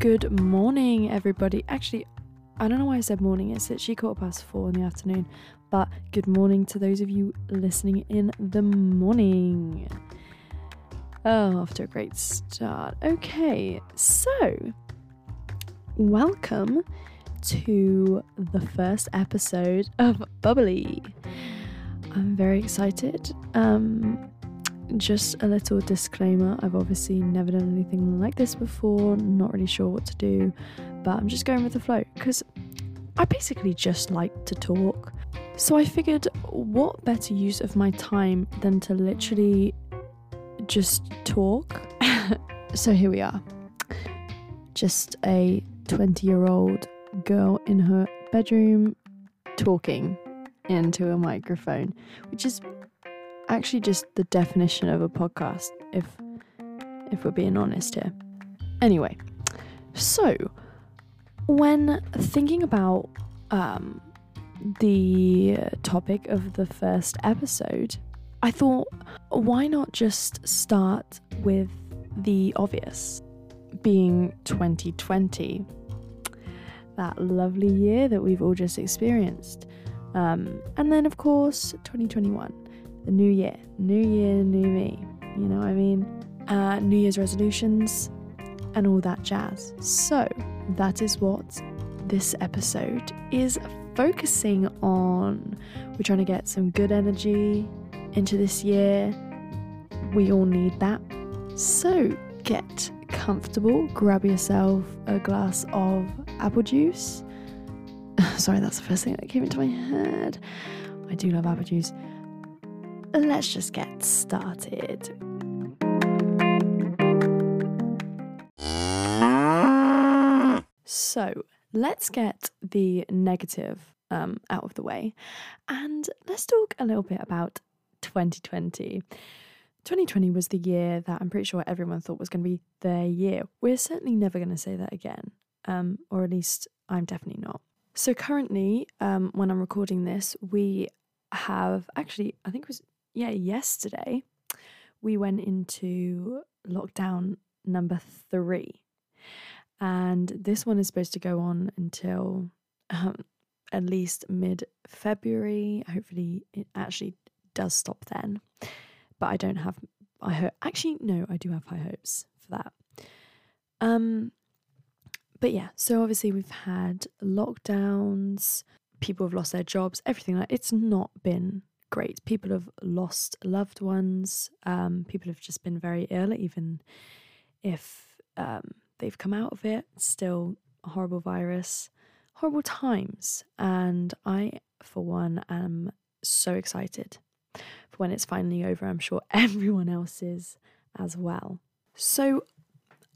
Good morning, everybody. Actually, I don't know why I said morning. It's literally quarter past four in the afternoon. But good morning to those of you listening in the morning. Oh, off to a great start. Okay, so welcome to the first episode of Bubbly. I'm very excited. Um, just a little disclaimer I've obviously never done anything like this before, not really sure what to do, but I'm just going with the flow because I basically just like to talk. So I figured, what better use of my time than to literally just talk? so here we are. Just a 20 year old girl in her bedroom talking into a microphone, which is actually just the definition of a podcast, if if we're being honest here. Anyway, so when thinking about um, the topic of the first episode, I thought, why not just start with the obvious, being 2020, that lovely year that we've all just experienced. Um, and then, of course, 2021 the new year. New year, new me. You know what I mean? Uh, new Year's resolutions and all that jazz. So, that is what this episode is focusing on. We're trying to get some good energy into this year. We all need that. So, get comfortable, grab yourself a glass of apple juice. Sorry, that's the first thing that came into my head. I do love apple juice let's just get started. So, let's get the negative um, out of the way and let's talk a little bit about 2020. 2020 was the year that I'm pretty sure everyone thought was going to be their year. We're certainly never going to say that again, um, or at least I'm definitely not. So, currently, um, when I'm recording this, we have actually, I think it was yeah, yesterday we went into lockdown number three. And this one is supposed to go on until um, at least mid February. Hopefully, it actually does stop then. But I don't have, I hope, actually, no, I do have high hopes for that. Um, but yeah, so obviously we've had lockdowns, people have lost their jobs, everything like it's not been great. People have lost loved ones. Um, people have just been very ill, even if um, they've come out of it. Still a horrible virus, horrible times. And I, for one, am so excited for when it's finally over. I'm sure everyone else is as well. So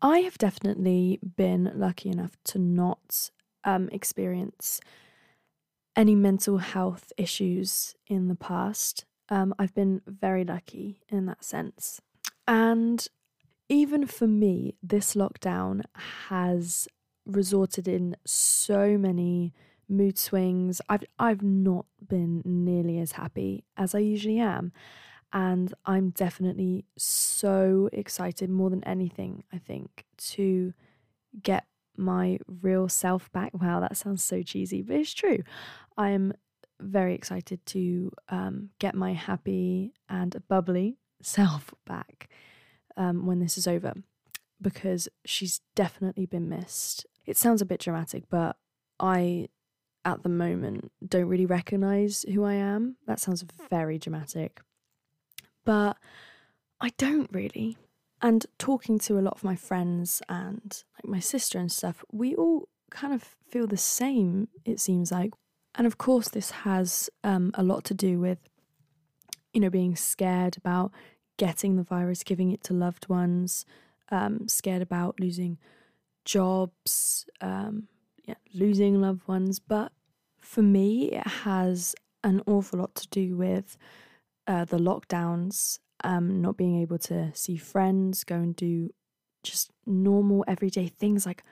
I have definitely been lucky enough to not um, experience any mental health issues in the past. Um, I've been very lucky in that sense. And even for me, this lockdown has resulted in so many mood swings. I've I've not been nearly as happy as I usually am. And I'm definitely so excited more than anything, I think, to get my real self back. Wow, that sounds so cheesy, but it's true. I'm very excited to um, get my happy and bubbly self back um, when this is over because she's definitely been missed. It sounds a bit dramatic, but I, at the moment, don't really recognize who I am. That sounds very dramatic, but I don't really. And talking to a lot of my friends and like my sister and stuff, we all kind of feel the same, it seems like. And of course, this has um, a lot to do with, you know, being scared about getting the virus, giving it to loved ones, um, scared about losing jobs, um, yeah, losing loved ones. But for me, it has an awful lot to do with uh, the lockdowns um, not being able to see friends, go and do just normal everyday things like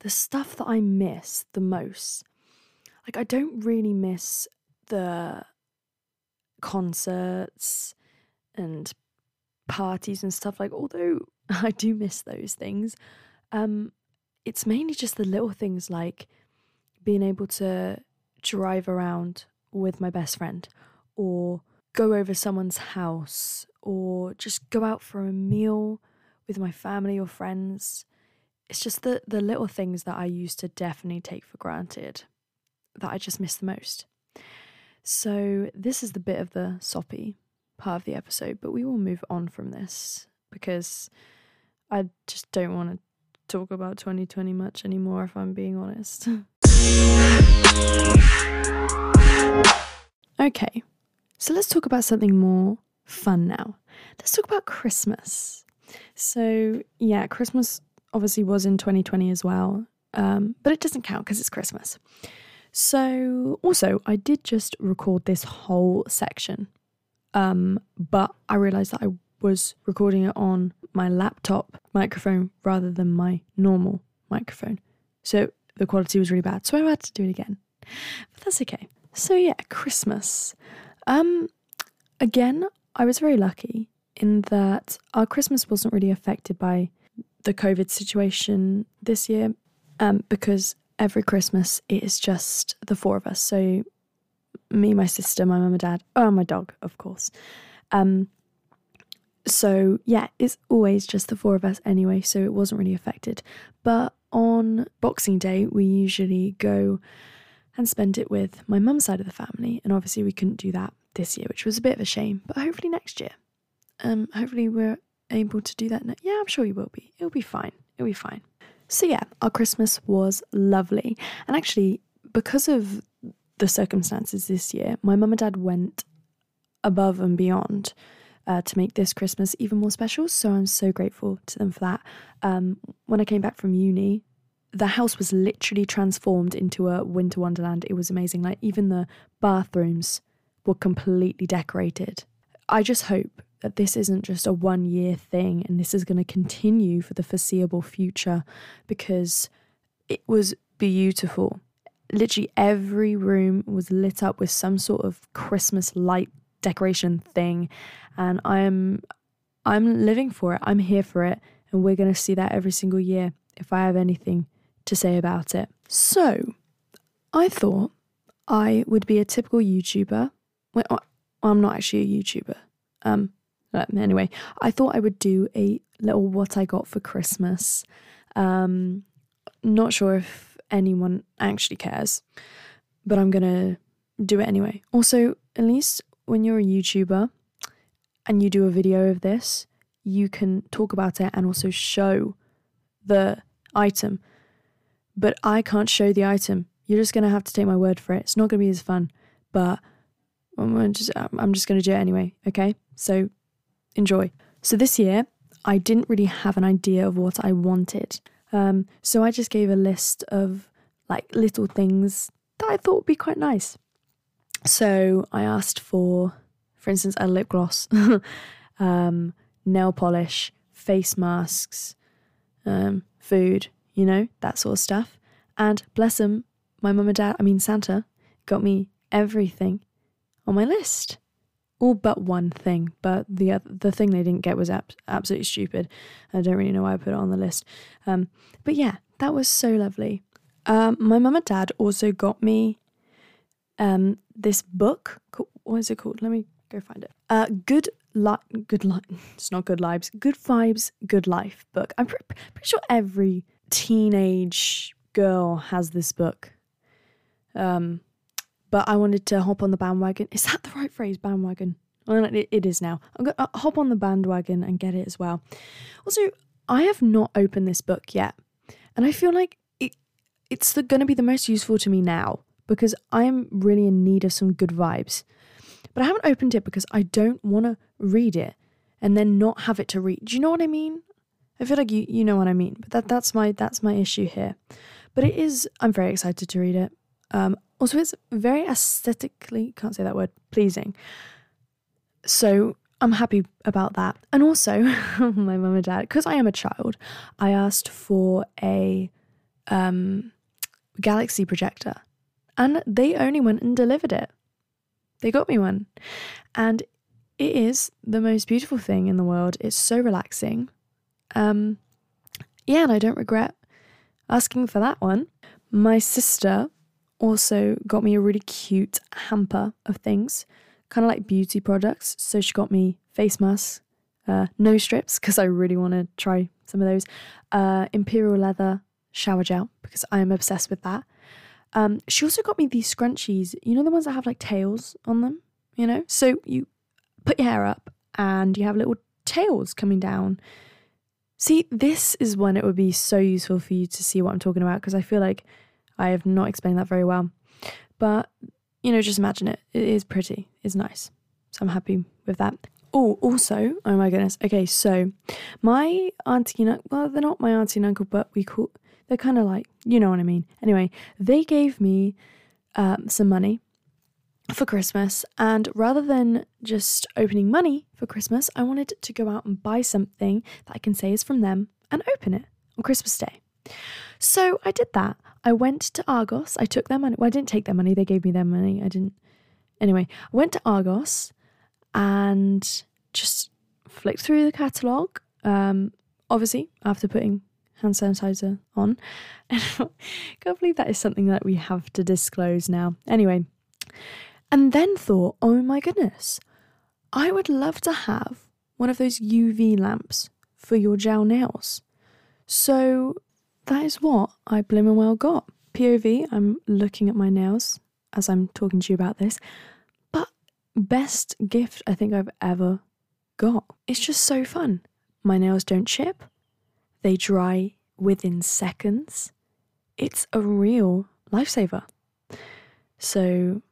the stuff that I miss the most. Like, I don't really miss the concerts and parties and stuff like although I do miss those things um it's mainly just the little things like being able to drive around with my best friend or go over someone's house or just go out for a meal with my family or friends. It's just the, the little things that I used to definitely take for granted that I just miss the most. So, this is the bit of the soppy part of the episode, but we will move on from this because I just don't want to talk about 2020 much anymore, if I'm being honest. okay, so let's talk about something more fun now. Let's talk about Christmas. So, yeah, Christmas obviously was in 2020 as well, um, but it doesn't count because it's Christmas. So, also, I did just record this whole section, um, but I realized that I was recording it on my laptop microphone rather than my normal microphone. So, the quality was really bad. So, I had to do it again. But that's okay. So, yeah, Christmas. Um, again, I was very lucky in that our Christmas wasn't really affected by the COVID situation this year um, because every Christmas it is just the four of us. So me, my sister, my mum and dad, oh, and my dog, of course. Um, so yeah, it's always just the four of us anyway, so it wasn't really affected. But on Boxing Day, we usually go and spent it with my mum's side of the family, and obviously we couldn't do that this year, which was a bit of a shame. But hopefully next year, um, hopefully we're able to do that. Ne- yeah, I'm sure we will be. It'll be fine. It'll be fine. So, yeah, our Christmas was lovely. And actually, because of the circumstances this year, my mum and dad went above and beyond uh, to make this Christmas even more special. So, I'm so grateful to them for that. Um, when I came back from uni, the house was literally transformed into a winter wonderland. It was amazing. Like, even the bathrooms were completely decorated. I just hope that this isn't just a one year thing and this is going to continue for the foreseeable future because it was beautiful. Literally every room was lit up with some sort of Christmas light decoration thing and I'm I'm living for it. I'm here for it and we're going to see that every single year if I have anything to say about it. So, I thought I would be a typical YouTuber. Well, I'm not actually a YouTuber. Um, anyway, I thought I would do a little what I got for Christmas. Um, not sure if anyone actually cares, but I'm gonna do it anyway. Also, at least when you're a YouTuber and you do a video of this, you can talk about it and also show the item. But I can't show the item. You're just gonna have to take my word for it. It's not gonna be as fun, but I'm just I'm just gonna do it anyway. Okay, so enjoy. So this year, I didn't really have an idea of what I wanted. Um, so I just gave a list of like little things that I thought would be quite nice. So I asked for, for instance, a lip gloss, um, nail polish, face masks, um, food, you know, that sort of stuff. And bless them, my mum and dad, I mean, Santa, got me everything on my list all but one thing, but the other, the thing they didn't get was ab- absolutely stupid. I don't really know why I put it on the list. Um, but yeah, that was so lovely. Um, my mum and dad also got me um, this book. What is it called? Let me go find it. Uh, good li- good life. It's not good lives. Good vibes. Good life book. I'm pre- pretty sure every teenage girl has this book. Um, but I wanted to hop on the bandwagon. Is that the right phrase? Bandwagon. Well, it, it is now. I'm going to hop on the bandwagon and get it as well. Also, I have not opened this book yet, and I feel like it, it's going to be the most useful to me now because I'm really in need of some good vibes. But I haven't opened it because I don't want to read it and then not have it to read. Do you know what I mean? I feel like you you know what I mean. But that that's my that's my issue here. But it is. I'm very excited to read it. Um, also, it's very aesthetically, can't say that word, pleasing. So I'm happy about that. And also, my mum and dad, because I am a child, I asked for a um, Galaxy projector. And they only went and delivered it. They got me one. And it is the most beautiful thing in the world. It's so relaxing. Um, yeah, and I don't regret asking for that one. My sister also got me a really cute hamper of things, kind of like beauty products. So she got me face masks, uh, nose strips, because I really want to try some of those, uh, imperial leather shower gel, because I am obsessed with that. Um, she also got me these scrunchies, you know, the ones that have like tails on them, you know? So you put your hair up and you have little tails coming down. See, this is when it would be so useful for you to see what I'm talking about because I feel like I have not explained that very well. But, you know, just imagine it. It is pretty, it's nice. So I'm happy with that. Oh, also, oh my goodness. Okay, so my auntie and well, they're not my auntie and uncle, but we call they're kind of like you know what I mean. Anyway, they gave me um, some money for Christmas, and rather than just opening money for Christmas, I wanted to go out and buy something that I can say is from them and open it on Christmas Day. So I did that. I went to Argos. I took their money. Well, I didn't take their money. They gave me their money. I didn't. Anyway, I went to Argos and just flicked through the catalogue. Um, obviously, after putting hand sanitizer on. Can't believe that is something that we have to disclose now. Anyway, and then thought, oh my goodness, I would love to have one of those UV lamps for your gel nails. So that is what I blimmin' well got. POV, I'm looking at my nails as I'm talking to you about this. But best gift I think I've ever got. It's just so fun. My nails don't chip, they dry within seconds. It's a real lifesaver. So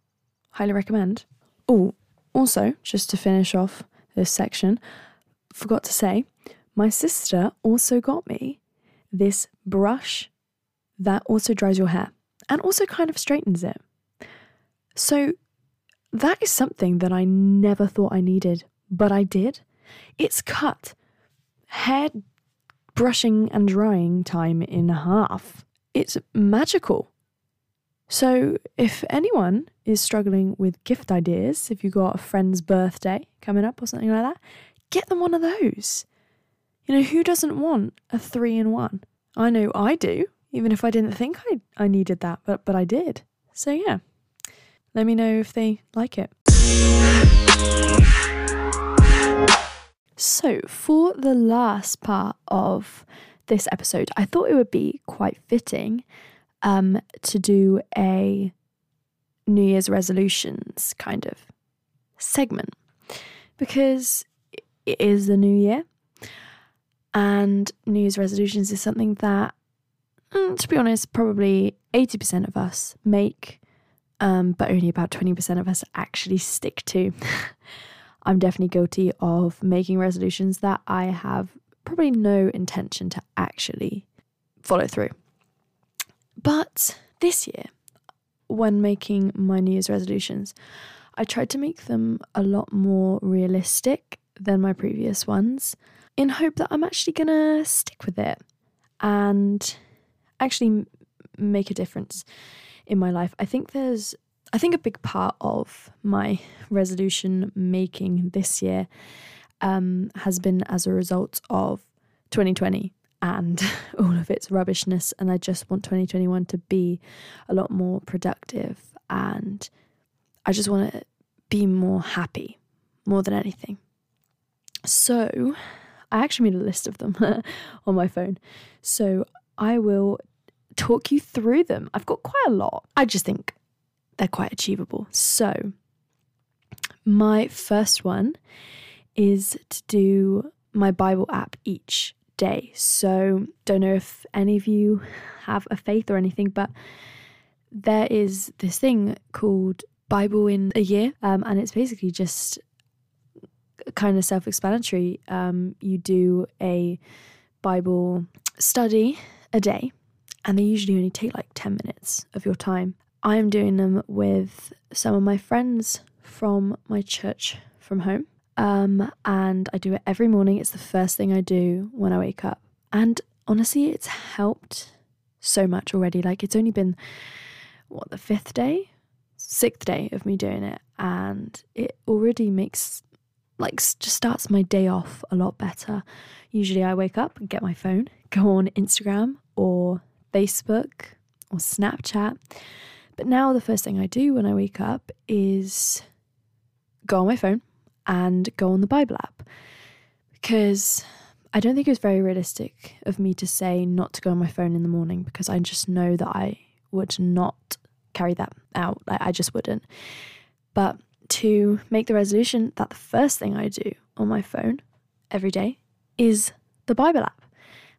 highly recommend. Oh, also, just to finish off this section, forgot to say, my sister also got me this brush that also dries your hair and also kind of straightens it. So that is something that I never thought I needed, but I did. It's cut hair brushing and drying time in half. It's magical. So, if anyone is struggling with gift ideas, if you've got a friend's birthday coming up or something like that, get them one of those. You know, who doesn't want a three in one? I know I do, even if I didn't think I, I needed that, but, but I did. So, yeah, let me know if they like it. So, for the last part of this episode, I thought it would be quite fitting um, to do a New Year's resolutions kind of segment because it is the new year and New Year's resolutions is something that, mm, to be honest, probably 80% of us make, um, but only about 20% of us actually stick to. I'm definitely guilty of making resolutions that I have probably no intention to actually follow through. But this year, when making my New Year's resolutions, I tried to make them a lot more realistic than my previous ones in hope that I'm actually going to stick with it and actually make a difference in my life. I think there's I think a big part of my resolution making this year um, has been as a result of 2020 and all of its rubbishness. And I just want 2021 to be a lot more productive. And I just want to be more happy more than anything. So I actually made a list of them on my phone. So I will talk you through them. I've got quite a lot. I just think they're quite achievable. So, my first one is to do my Bible app each day. So, don't know if any of you have a faith or anything, but there is this thing called Bible in a year, um, and it's basically just kind of self explanatory. Um, you do a Bible study a day, and they usually only take like 10 minutes of your time. I am doing them with some of my friends from my church from home. Um, and I do it every morning. It's the first thing I do when I wake up. And honestly, it's helped so much already. Like, it's only been, what, the fifth day? Sixth day of me doing it. And it already makes, like, just starts my day off a lot better. Usually, I wake up, get my phone, go on Instagram or Facebook or Snapchat. But now the first thing I do when I wake up is go on my phone and go on the Bible app because I don't think it was very realistic of me to say not to go on my phone in the morning because I just know that I would not carry that out. Like, I just wouldn't. But to make the resolution that the first thing I do on my phone every day is the Bible app.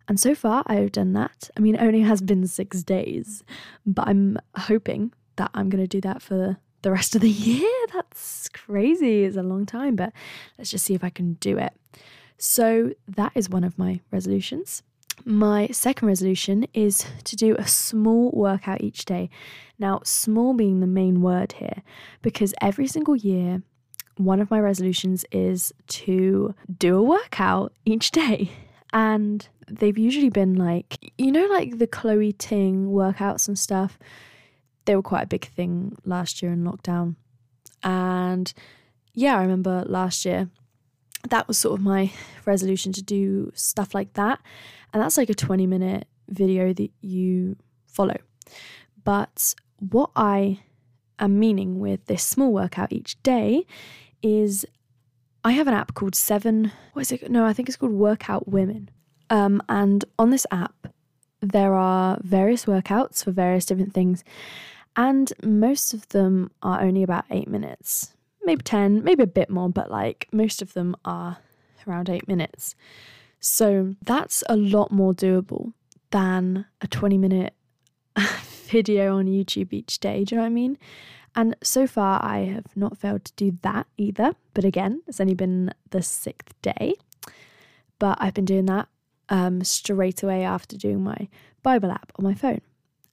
And so far, I've done that. I mean, it only has been six days, but I'm hoping that I'm going to do that for the rest of the year. That's crazy. It's a long time, but let's just see if I can do it. So, that is one of my resolutions. My second resolution is to do a small workout each day. Now, small being the main word here, because every single year, one of my resolutions is to do a workout each day. And they've usually been like, you know, like the Chloe Ting workouts and stuff. They were quite a big thing last year in lockdown. And yeah, I remember last year that was sort of my resolution to do stuff like that. And that's like a 20 minute video that you follow. But what I am meaning with this small workout each day is I have an app called Seven, what is it? No, I think it's called Workout Women. Um, and on this app, there are various workouts for various different things. And most of them are only about eight minutes maybe 10, maybe a bit more, but like most of them are around eight minutes. So that's a lot more doable than a 20 minute video on YouTube each day. Do you know what I mean? And so far, I have not failed to do that either. But again, it's only been the sixth day. But I've been doing that um, straight away after doing my Bible app on my phone.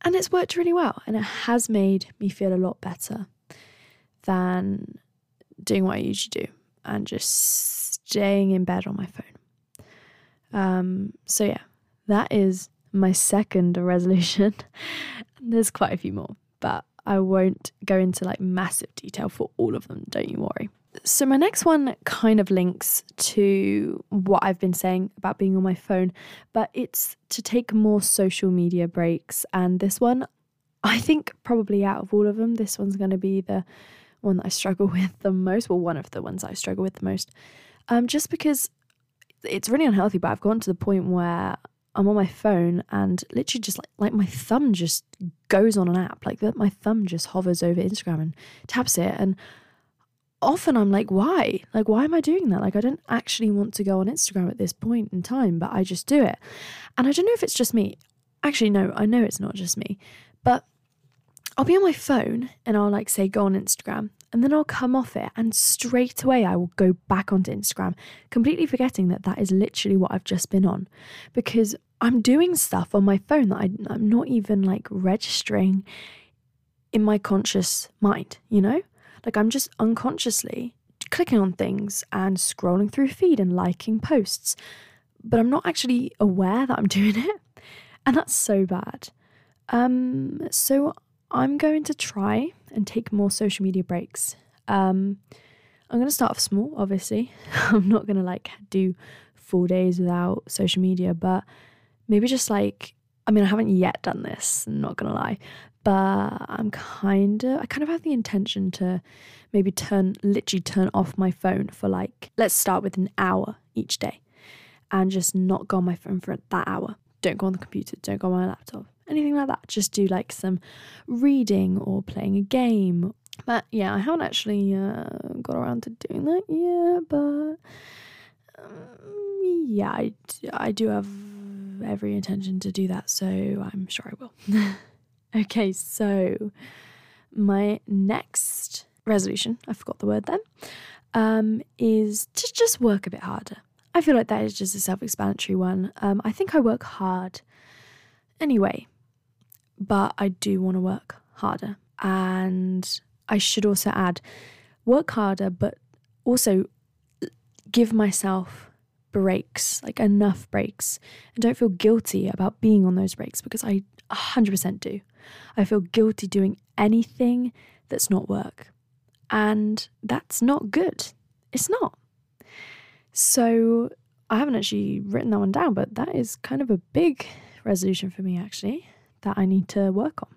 And it's worked really well. And it has made me feel a lot better than doing what I usually do and just staying in bed on my phone. Um, so, yeah, that is my second resolution. There's quite a few more, but I won't go into like massive detail for all of them, don't you worry. So, my next one kind of links to what I've been saying about being on my phone, but it's to take more social media breaks. And this one, I think, probably out of all of them, this one's going to be the one that I struggle with the most. Well, one of the ones I struggle with the most. Um, just because it's really unhealthy, but I've gotten to the point where I'm on my phone and literally just like like my thumb just goes on an app. Like my thumb just hovers over Instagram and taps it. And often I'm like, why? Like, why am I doing that? Like I don't actually want to go on Instagram at this point in time, but I just do it. And I don't know if it's just me. Actually, no, I know it's not just me. But I'll be on my phone and I'll like say go on Instagram and then I'll come off it and straight away I will go back onto Instagram, completely forgetting that that is literally what I've just been on because I'm doing stuff on my phone that I, I'm not even like registering in my conscious mind, you know? Like I'm just unconsciously clicking on things and scrolling through feed and liking posts, but I'm not actually aware that I'm doing it. And that's so bad. Um, so I'm going to try and take more social media breaks. Um, I'm going to start off small, obviously. I'm not going to like do four days without social media, but maybe just like, I mean, I haven't yet done this, I'm not going to lie, but I'm kind of, I kind of have the intention to maybe turn, literally turn off my phone for like, let's start with an hour each day and just not go on my phone for that hour. Don't go on the computer, don't go on my laptop anything like that. Just do like some reading or playing a game. But yeah, I haven't actually uh, got around to doing that yet. But um, yeah, I, I do have every intention to do that. So I'm sure I will. okay, so my next resolution, I forgot the word then, um, is to just work a bit harder. I feel like that is just a self explanatory one. Um, I think I work hard anyway, but I do want to work harder. And I should also add work harder, but also give myself breaks, like enough breaks, and don't feel guilty about being on those breaks because I 100% do. I feel guilty doing anything that's not work. And that's not good. It's not. So I haven't actually written that one down, but that is kind of a big resolution for me actually that I need to work on.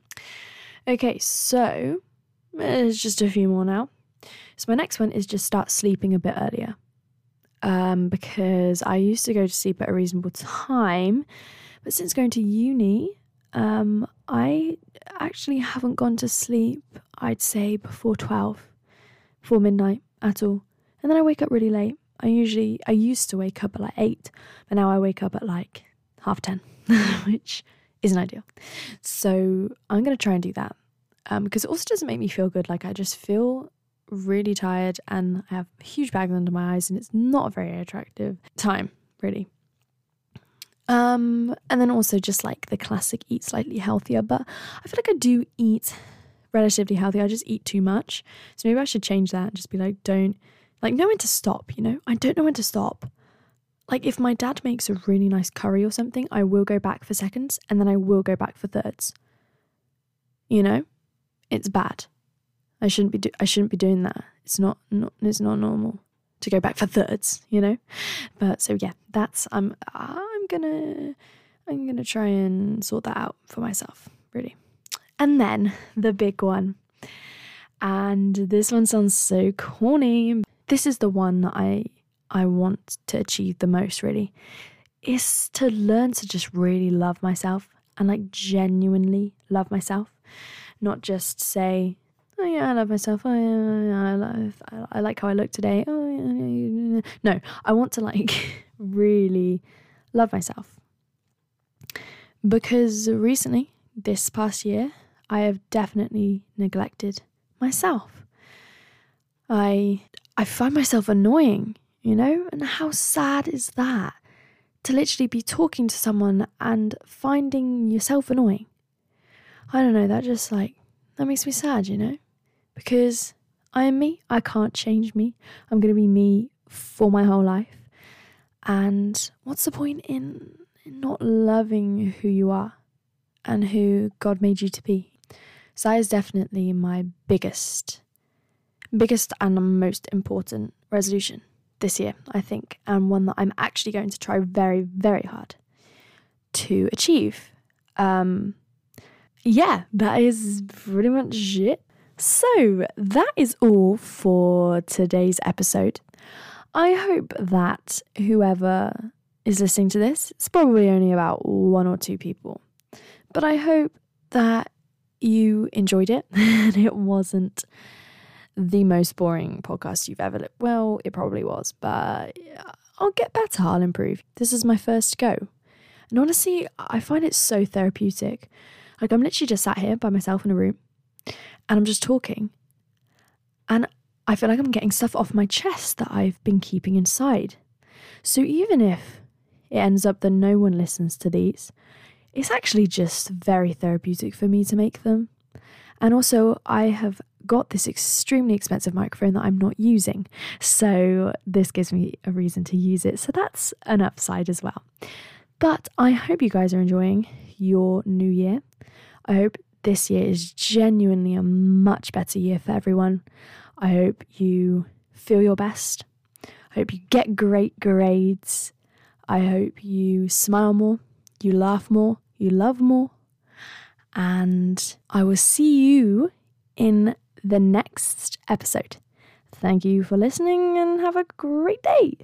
Okay, so there's just a few more now. So my next one is just start sleeping a bit earlier. Um, because I used to go to sleep at a reasonable time, but since going to uni, um, I actually haven't gone to sleep, I'd say, before 12, before midnight at all. And then I wake up really late. I usually, I used to wake up at like 8, but now I wake up at like half 10, which isn't ideal. So I'm going to try and do that um, because it also doesn't make me feel good. Like I just feel really tired and I have huge bags under my eyes and it's not a very attractive time, really. Um, and then also just like the classic eat slightly healthier, but I feel like I do eat relatively healthy. I just eat too much. So maybe I should change that and just be like, don't like know when to stop, you know? I don't know when to stop. Like if my dad makes a really nice curry or something, I will go back for seconds and then I will go back for thirds. You know? It's bad. I shouldn't be do- I shouldn't be doing that. It's not, not it's not normal to go back for thirds, you know? But so yeah, that's I'm I'm gonna I'm gonna try and sort that out for myself, really. And then the big one. And this one sounds so corny. This is the one that I I want to achieve the most really. Is to learn to just really love myself and like genuinely love myself. Not just say, oh yeah, I love myself. Oh yeah, I, love, I like how I look today. Oh yeah, no, I want to like really love myself because recently, this past year, I have definitely neglected myself. I I find myself annoying, you know, and how sad is that? To literally be talking to someone and finding yourself annoying. I don't know, that just like that makes me sad, you know? because I am me. I can't change me. I'm going to be me for my whole life. And what's the point in, not loving who you are and who God made you to be? So that is definitely my biggest, biggest and most important resolution this year, I think, and one that I'm actually going to try very, very hard to achieve. Um, yeah, that is pretty much it. So, that is all for today's episode. I hope that whoever is listening to this, it's probably only about one or two people, but I hope that you enjoyed it and it wasn't the most boring podcast you've ever. Li- well, it probably was, but I'll get better. I'll improve. This is my first go. And honestly, I find it so therapeutic. Like, I'm literally just sat here by myself in a room and I'm just talking. And I feel like I'm getting stuff off my chest that I've been keeping inside. So even if it ends up that no one listens to these, it's actually just very therapeutic for me to make them. And also, I have got this extremely expensive microphone that I'm not using. So this gives me a reason to use it. So that's an upside as well. But I hope you guys are enjoying your new year. I hope this year is genuinely a much better year for everyone. I hope you feel your best. I hope you get great grades. I hope you smile more, you laugh more, you love more. And I will see you in the next episode. Thank you for listening and have a great day.